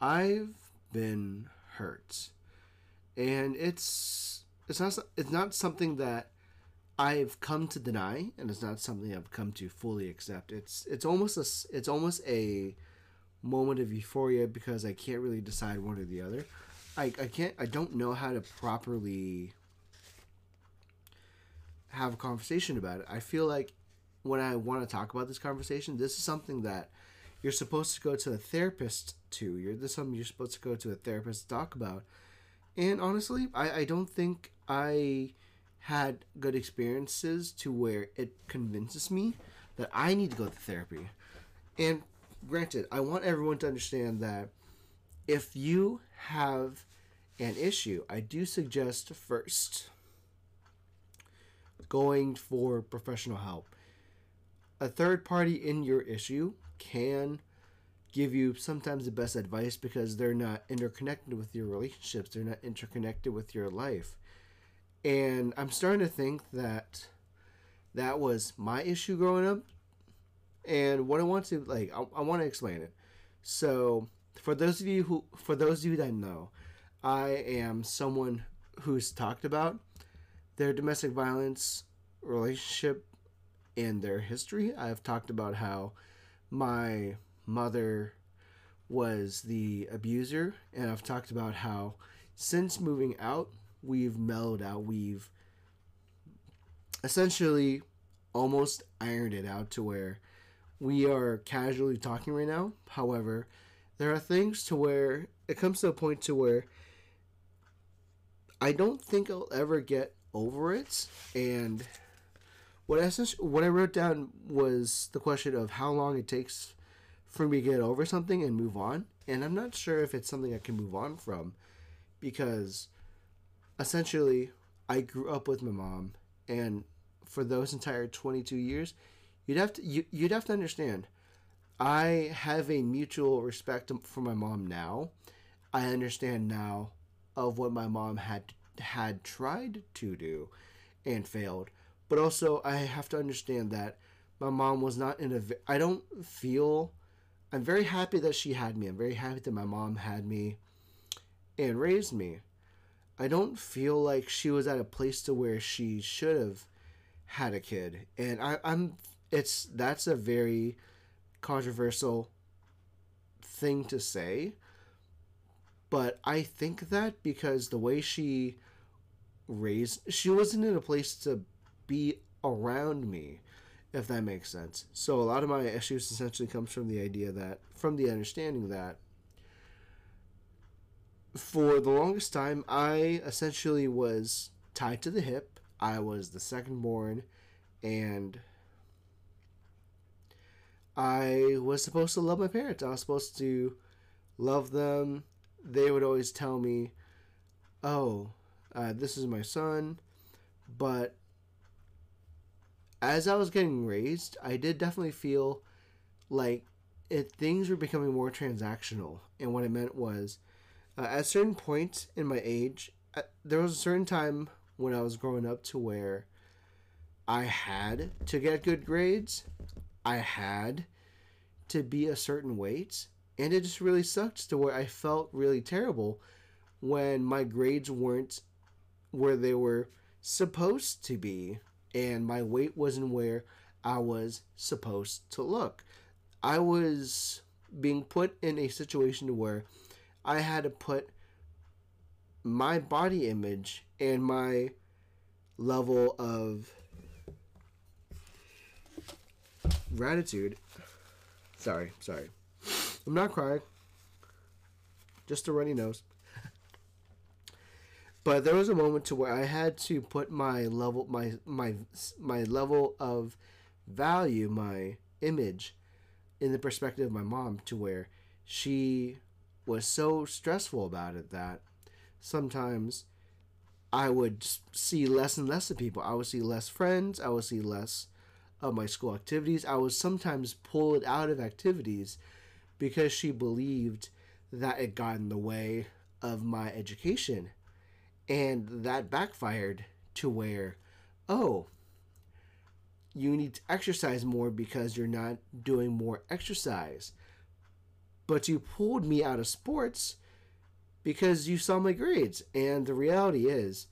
I've been hurt, and it's it's not it's not something that I've come to deny, and it's not something I've come to fully accept. It's it's almost a it's almost a moment of euphoria because I can't really decide one or the other. I, I can't I don't know how to properly have a conversation about it. I feel like when I want to talk about this conversation, this is something that you're supposed to go to a therapist to. You're this is something you're supposed to go to a therapist to talk about. And honestly, I, I don't think I had good experiences to where it convinces me that I need to go to therapy. And granted, I want everyone to understand that if you have an issue, I do suggest first going for professional help. A third party in your issue can give you sometimes the best advice because they're not interconnected with your relationships, they're not interconnected with your life. And I'm starting to think that that was my issue growing up. And what I want to like I, I want to explain it. So, for those of you who for those of you that know, I am someone who's talked about their domestic violence relationship and their history. I've talked about how my mother was the abuser, and I've talked about how since moving out, we've mellowed out. We've essentially almost ironed it out to where we are casually talking right now. However, there are things to where it comes to a point to where I don't think I'll ever get over it. And what I what I wrote down was the question of how long it takes for me to get over something and move on. And I'm not sure if it's something I can move on from because essentially I grew up with my mom and for those entire 22 years you'd have to you, you'd have to understand I have a mutual respect for my mom now. I understand now of what my mom had had tried to do and failed. But also I have to understand that my mom was not in a I don't feel I'm very happy that she had me. I'm very happy that my mom had me and raised me. I don't feel like she was at a place to where she should have had a kid. And I, I'm it's that's a very controversial thing to say. But I think that because the way she raised she wasn't in a place to be around me if that makes sense. So a lot of my issues essentially comes from the idea that from the understanding that for the longest time I essentially was tied to the hip. I was the second born and I was supposed to love my parents. I was supposed to love them. They would always tell me, "Oh, uh, this is my son," but as I was getting raised, I did definitely feel like it, things were becoming more transactional. And what it meant was, uh, at a certain point in my age, uh, there was a certain time when I was growing up to where I had to get good grades, I had to be a certain weight, and it just really sucked to where I felt really terrible when my grades weren't where they were supposed to be and my weight wasn't where I was supposed to look. I was being put in a situation where I had to put my body image and my level of gratitude. Sorry, sorry. I'm not crying. Just a runny nose. But there was a moment to where I had to put my level my my my level of value, my image in the perspective of my mom to where she was so stressful about it that sometimes I would see less and less of people. I would see less friends. I would see less of my school activities. I was sometimes pulled out of activities because she believed that it got in the way of my education and that backfired to where, oh, you need to exercise more because you're not doing more exercise. but you pulled me out of sports because you saw my grades. And the reality is,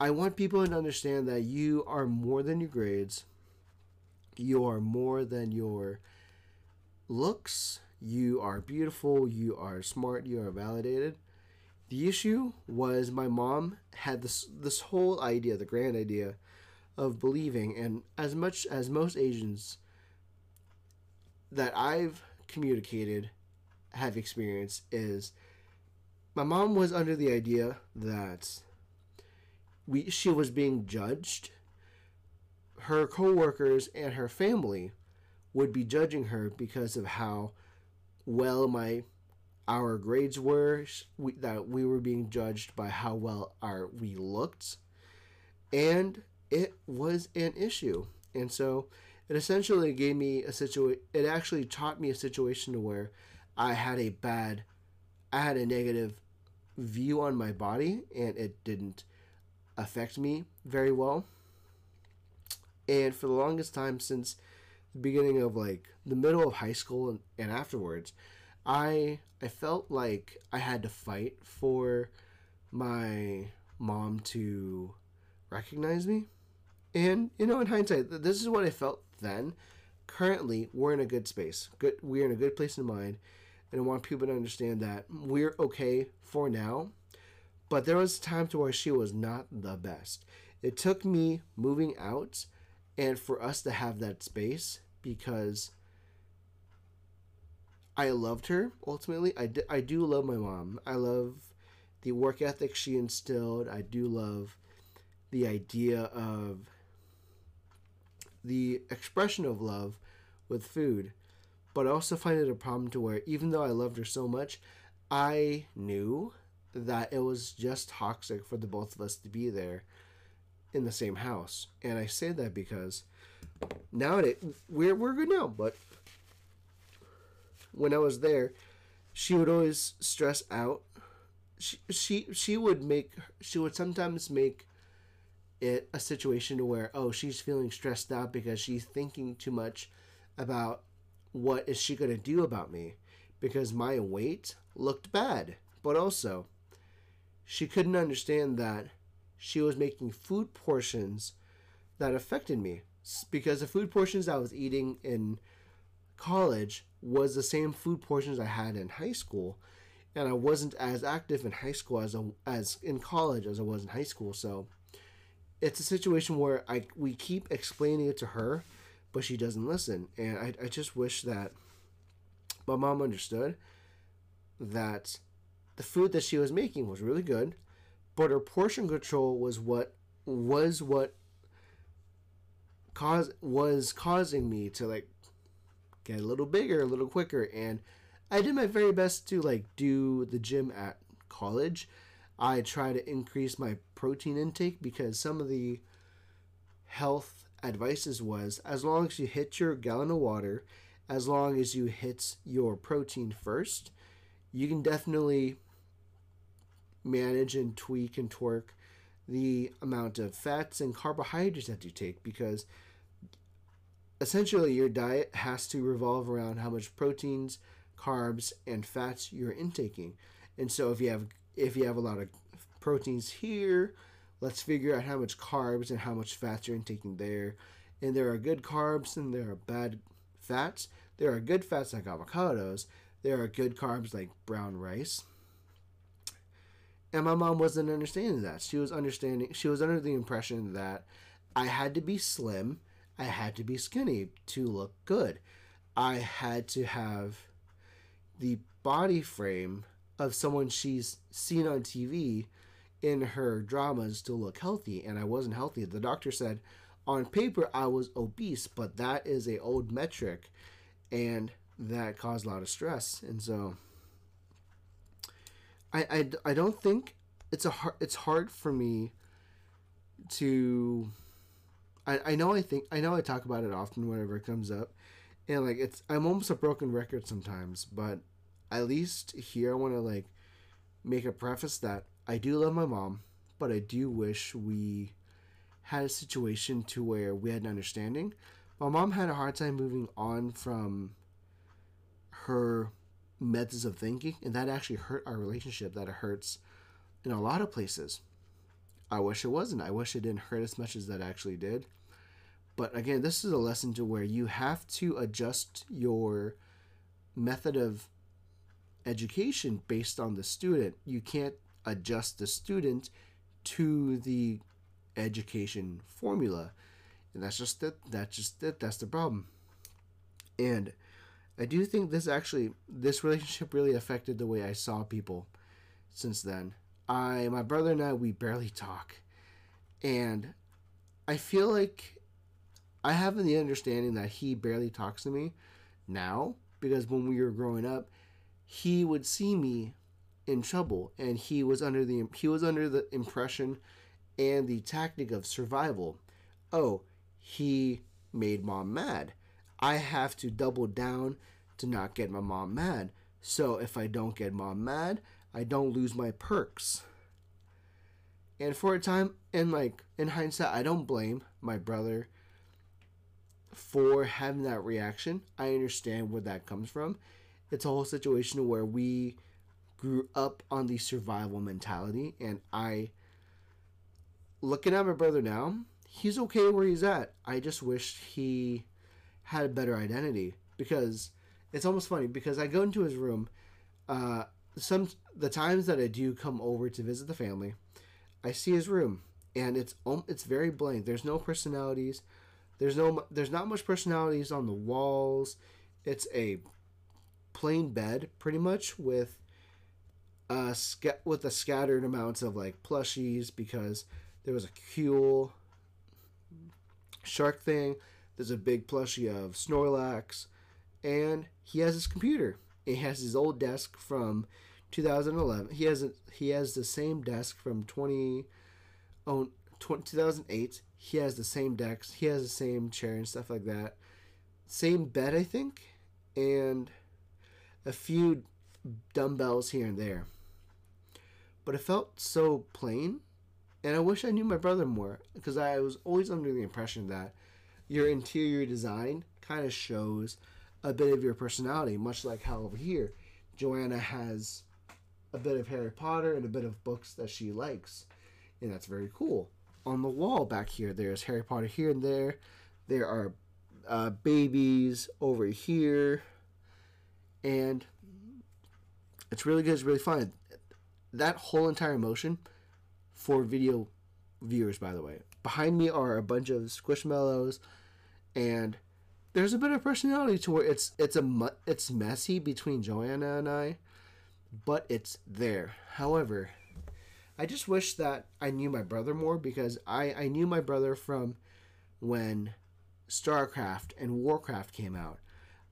I want people to understand that you are more than your grades. You are more than your looks. You are beautiful. You are smart. You are validated. The issue was my mom had this this whole idea, the grand idea of believing, and as much as most Asians that I've communicated have experienced is my mom was under the idea that we she was being judged. Her coworkers and her family would be judging her because of how well my our grades were we, that we were being judged by how well our we looked and it was an issue. And so it essentially gave me a situation it actually taught me a situation to where i had a bad i had a negative view on my body and it didn't affect me very well. And for the longest time since the beginning of like the middle of high school and, and afterwards i i felt like i had to fight for my mom to recognize me. And you know in hindsight this is what i felt then. Currently we're in a good space. Good we're in a good place in mind. And i want people to understand that we're okay for now. But there was a time to where she was not the best. It took me moving out and for us to have that space because I loved her ultimately. I, d- I do love my mom. I love the work ethic she instilled. I do love the idea of the expression of love with food. But I also find it a problem to where even though I loved her so much, I knew that it was just toxic for the both of us to be there in the same house. And I say that because nowadays we're we're good now, but when I was there, she would always stress out. She she she would make she would sometimes make it a situation to where oh she's feeling stressed out because she's thinking too much about what is she going to do about me? Because my weight looked bad. But also she couldn't understand that she was making food portions that affected me. Because the food portions I was eating in college was the same food portions I had in high school and I wasn't as active in high school as a, as in college as I was in high school. So it's a situation where I we keep explaining it to her but she doesn't listen. And I, I just wish that my mom understood that the food that she was making was really good but her portion control was what was what cause was causing me to like get a little bigger, a little quicker, and I did my very best to like do the gym at college. I try to increase my protein intake because some of the health advices was as long as you hit your gallon of water, as long as you hit your protein first, you can definitely manage and tweak and twerk the amount of fats and carbohydrates that you take because essentially your diet has to revolve around how much proteins, carbs, and fats you're intaking. And so if you have if you have a lot of proteins here, let's figure out how much carbs and how much fats you're intaking there. And there are good carbs and there are bad fats. There are good fats like avocados. There are good carbs like brown rice. And my mom wasn't understanding that. She was understanding she was under the impression that I had to be slim, I had to be skinny to look good. I had to have the body frame of someone she's seen on TV in her dramas to look healthy and I wasn't healthy. The doctor said on paper I was obese, but that is a old metric and that caused a lot of stress. And so I, I, I don't think it's a hard, it's hard for me to I, I know I think I know I talk about it often whenever it comes up and like it's I'm almost a broken record sometimes but at least here I want to like make a preface that I do love my mom but I do wish we had a situation to where we had an understanding my mom had a hard time moving on from her methods of thinking, and that actually hurt our relationship. That it hurts in a lot of places. I wish it wasn't. I wish it didn't hurt as much as that actually did. But again, this is a lesson to where you have to adjust your method of education based on the student. You can't adjust the student to the education formula. And that's just it. That's just it. That's the problem. And I do think this actually this relationship really affected the way I saw people since then. I my brother and I we barely talk. And I feel like I have the understanding that he barely talks to me now because when we were growing up, he would see me in trouble and he was under the he was under the impression and the tactic of survival. Oh, he made mom mad. I have to double down to not get my mom mad. So if I don't get mom mad, I don't lose my perks. And for a time, and like in hindsight, I don't blame my brother for having that reaction. I understand where that comes from. It's a whole situation where we grew up on the survival mentality, and I, looking at my brother now, he's okay where he's at. I just wish he had a better identity because it's almost funny because I go into his room. Uh, some the times that I do come over to visit the family, I see his room and it's it's very blank. There's no personalities. There's no there's not much personalities on the walls. It's a plain bed pretty much with uh sca- with a scattered amounts of like plushies because there was a cool shark thing. There's a big plushie of Snorlax, and he has his computer. He has his old desk from 2011. He has a, he has the same desk from 20 oh, 2008 he has the same decks, he has the same chair and stuff like that. Same bed, I think, and a few dumbbells here and there. But it felt so plain, and I wish I knew my brother more because I was always under the impression that your interior design kind of shows a bit of your personality, much like how over here Joanna has a bit of Harry Potter and a bit of books that she likes, and that's very cool on the wall back here. There's Harry Potter here and there. There are uh, babies over here, and it's really good. It's really fun. That whole entire motion for video viewers, by the way. Behind me are a bunch of squishmallows, and there's a bit of personality to where it's it's a it's messy between Joanna and I, but it's there. However, I just wish that I knew my brother more because I, I knew my brother from when StarCraft and Warcraft came out.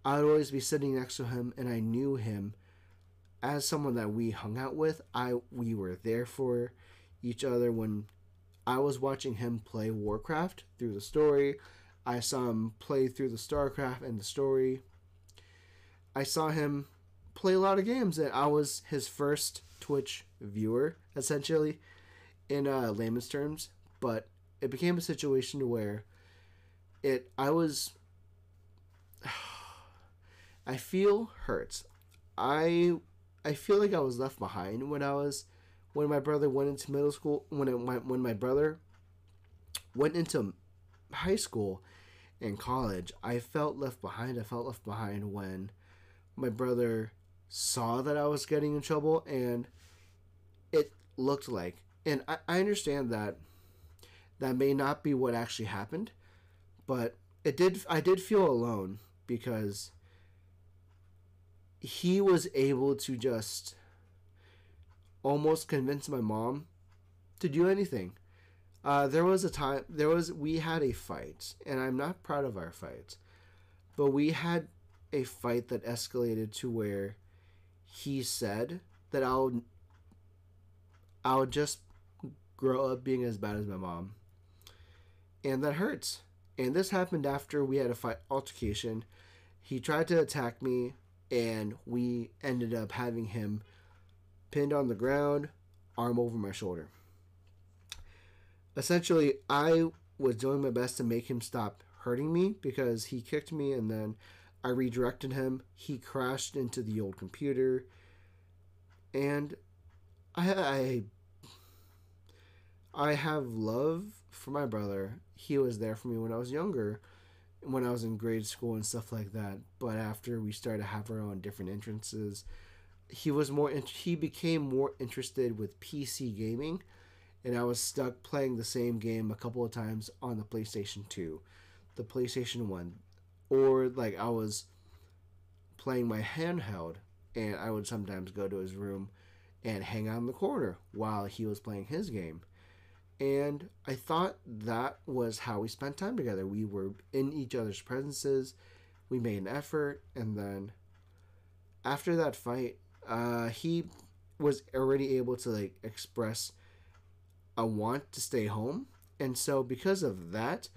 I would always be sitting next to him and I knew him as someone that we hung out with. I we were there for each other when I was watching him play Warcraft through the story. I saw him play through the StarCraft and the story. I saw him play a lot of games and I was his first Twitch viewer essentially, in uh, layman's terms. But it became a situation where it I was I feel hurt. I I feel like I was left behind when I was when my brother went into middle school when it, my, when my brother went into high school and college. I felt left behind. I felt left behind when my brother saw that I was getting in trouble and looked like. And I, I understand that that may not be what actually happened, but it did I did feel alone because he was able to just almost convince my mom to do anything. Uh, there was a time there was we had a fight, and I'm not proud of our fight, but we had a fight that escalated to where he said that I'll I would just grow up being as bad as my mom. And that hurts. And this happened after we had a fight altercation. He tried to attack me, and we ended up having him pinned on the ground, arm over my shoulder. Essentially, I was doing my best to make him stop hurting me because he kicked me, and then I redirected him. He crashed into the old computer, and I I I have love for my brother. He was there for me when I was younger, when I was in grade school and stuff like that. But after we started to have our own different entrances, he was more. He became more interested with PC gaming, and I was stuck playing the same game a couple of times on the PlayStation Two, the PlayStation One, or like I was playing my handheld, and I would sometimes go to his room and hang out in the corner while he was playing his game and I thought that was how we spent time together. We were in each other's presences, we made an effort, and then after that fight, uh, he was already able to like express a want to stay home, and so because of that,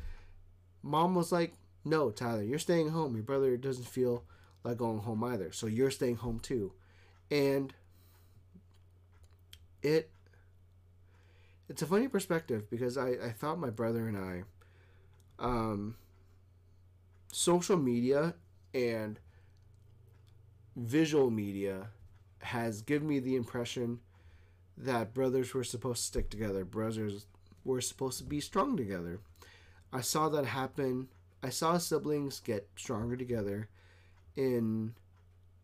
mom was like, "No, Tyler, you're staying home. Your brother doesn't feel like going home either, so you're staying home too," and it it's a funny perspective because I, I thought my brother and I, um, social media and visual media has given me the impression that brothers were supposed to stick together. Brothers were supposed to be strong together. I saw that happen. I saw siblings get stronger together in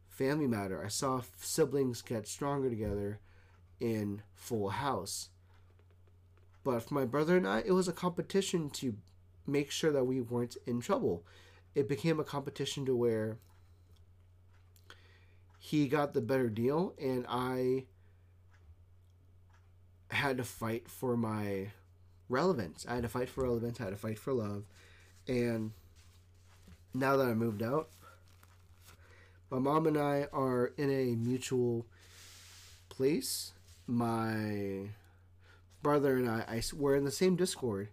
Family Matter. I saw siblings get stronger together in Full House. But for my brother and I, it was a competition to make sure that we weren't in trouble. It became a competition to where he got the better deal and I had to fight for my relevance. I had to fight for relevance, I had to fight for love. And now that I moved out, my mom and I are in a mutual place. My brother and I, I we're in the same Discord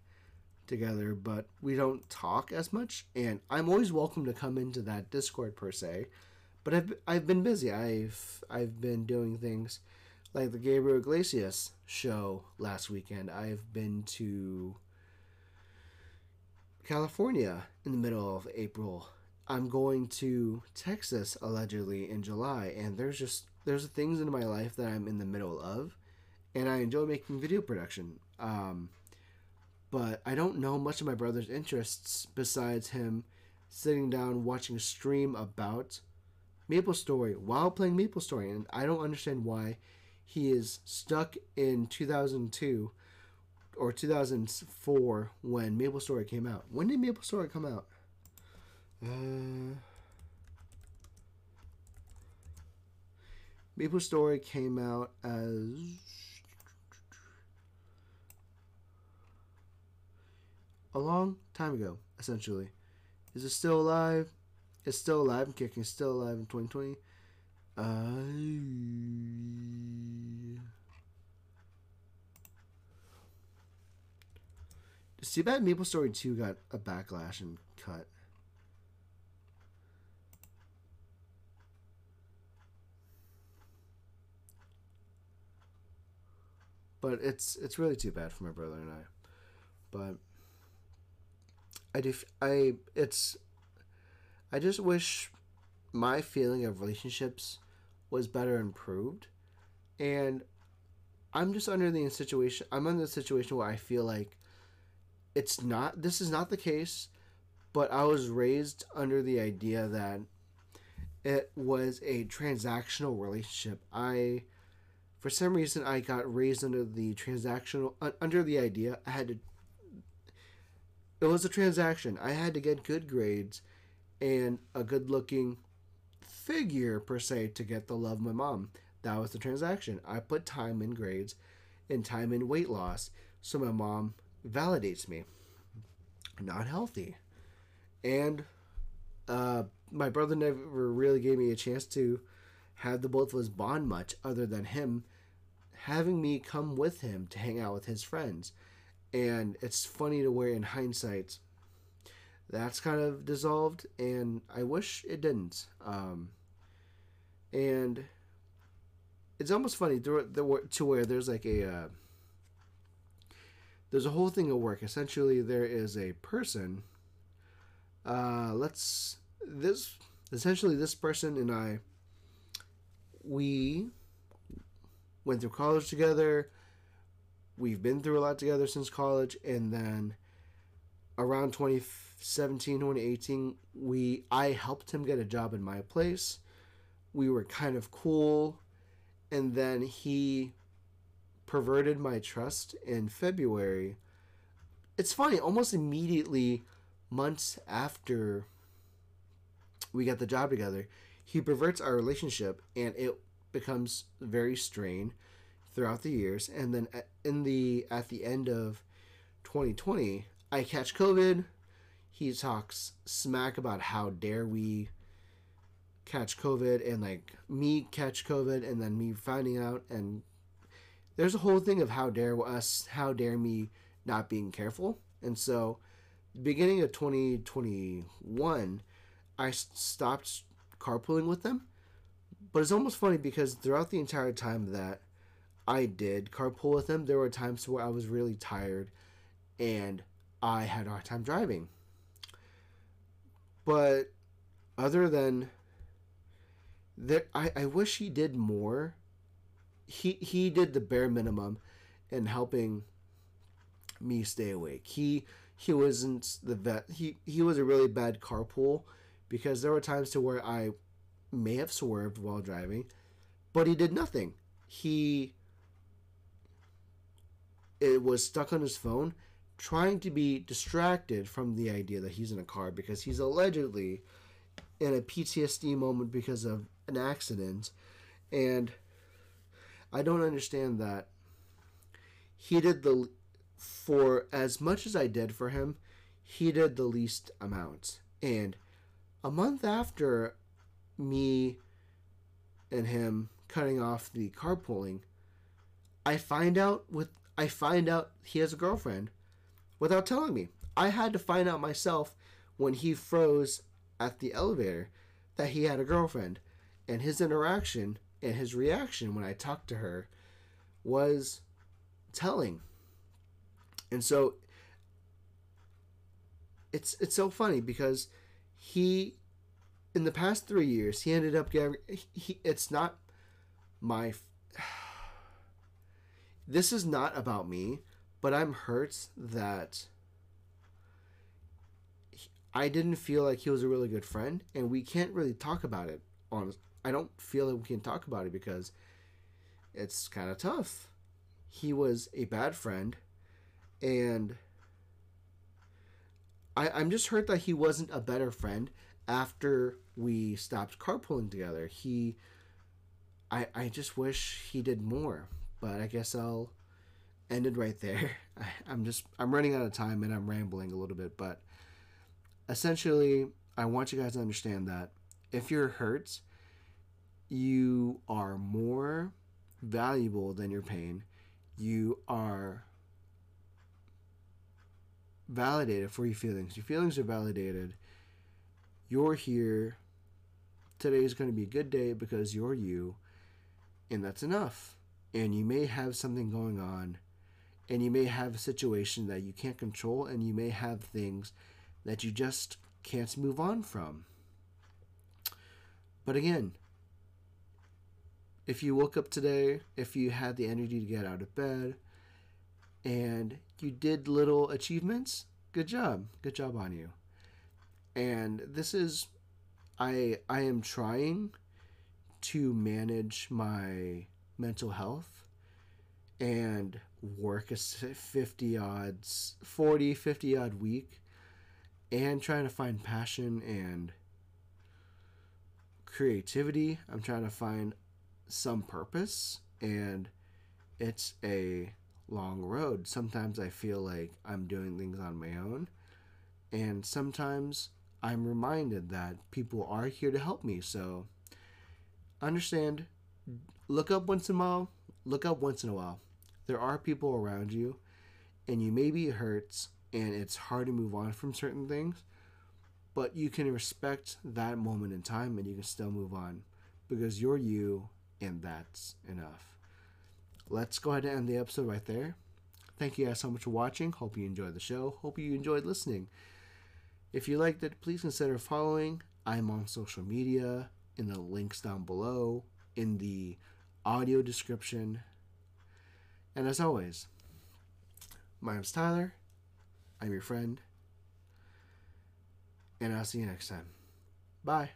together, but we don't talk as much. And I'm always welcome to come into that Discord per se, but I've I've been busy. I've I've been doing things like the Gabriel Iglesias show last weekend. I've been to California in the middle of April. I'm going to Texas allegedly in July, and there's just there's things in my life that I'm in the middle of and I enjoy making video production. Um, but I don't know much of my brother's interests besides him sitting down watching a stream about Maple Story while playing Maple Story, and I don't understand why he is stuck in 2002 or 2004 when Maple Story came out. When did Maple Story come out? Uh, Maple Story came out as a long time ago, essentially. Is it still alive? It's still alive and kicking. Still alive in 2020. Uh, it's too bad Maple Story 2 got a backlash and cut. But it's it's really too bad for my brother and I. But I def- I it's I just wish my feeling of relationships was better improved and I'm just under the situation I'm under the situation where I feel like it's not this is not the case but I was raised under the idea that it was a transactional relationship. I for some reason I got raised under the transactional under the idea I had to it was a transaction. I had to get good grades and a good looking figure, per se, to get the love of my mom. That was the transaction. I put time in grades and time in weight loss so my mom validates me. Not healthy. And uh, my brother never really gave me a chance to have the both of us bond much other than him having me come with him to hang out with his friends and it's funny to where in hindsight that's kind of dissolved and i wish it didn't um, and it's almost funny to where there's like a uh, there's a whole thing at work essentially there is a person uh, let's this essentially this person and I we went through college together. We've been through a lot together since college and then around 2017 2018 we I helped him get a job in my place. We were kind of cool and then he perverted my trust in February. It's funny, almost immediately months after we got the job together, he perverts our relationship and it becomes very strained throughout the years. And then uh, in the at the end of 2020 i catch covid. He talks smack about how dare we catch covid and like me catch covid and then me finding out. And there's a whole thing of how dare us how dare me not being careful. And so beginning of 2021 i stopped carpooling with them. But it's almost funny because throughout the entire time that I did carpool with them, there were times where I was really tired and I had a hard time driving. But other than that, I, I wish he did more. He he did the bare minimum in helping me stay awake. He he wasn't the vet. He he was a really bad carpool because there were times to where I may have swerved while driving, but he did nothing. He it was stuck on his phone trying to be distracted from the idea that he's in a car because he's allegedly in a PTSD moment because of an accident and I don't understand that he did the for as much as I did for him, he did the least amount. And a month after me and him cutting off the carpooling, I find out with I find out he has a girlfriend without telling me. I had to find out myself when he froze at the elevator that he had a girlfriend and his interaction and his reaction when I talked to her was telling. And so it's it's so funny because he in the past three years he ended up getting he, it's not my this is not about me but i'm hurt that i didn't feel like he was a really good friend and we can't really talk about it on i don't feel that we can talk about it because it's kind of tough he was a bad friend and I, I'm just hurt that he wasn't a better friend after we stopped carpooling together. He, I, I just wish he did more, but I guess I'll end it right there. I, I'm just, I'm running out of time and I'm rambling a little bit, but essentially, I want you guys to understand that if you're hurt, you are more valuable than your pain. You are validated for your feelings. Your feelings are validated. You're here. Today is going to be a good day because you're you, and that's enough. And you may have something going on, and you may have a situation that you can't control, and you may have things that you just can't move on from. But again, if you woke up today, if you had the energy to get out of bed, and you did little achievements, good job. Good job on you. And this is I I am trying to manage my mental health and work a 50 odds 40 50 odd week and trying to find passion and creativity i'm trying to find some purpose and it's a long road. Sometimes I feel like I'm doing things on my own, and sometimes I'm reminded that people are here to help me. So understand, look up once in a while, look up once in a while. There are people around you, and you maybe it hurts and it's hard to move on from certain things, but you can respect that moment in time and you can still move on because you're you and that's enough let's go ahead and end the episode right there. Thank you guys so much for watching. Hope you enjoyed the show. Hope you enjoyed listening. If you liked it, please consider following, I'm on social media in the links down below, in the audio description. And as always, my name's Tyler. I'm your friend. And I'll see you next time. Bye.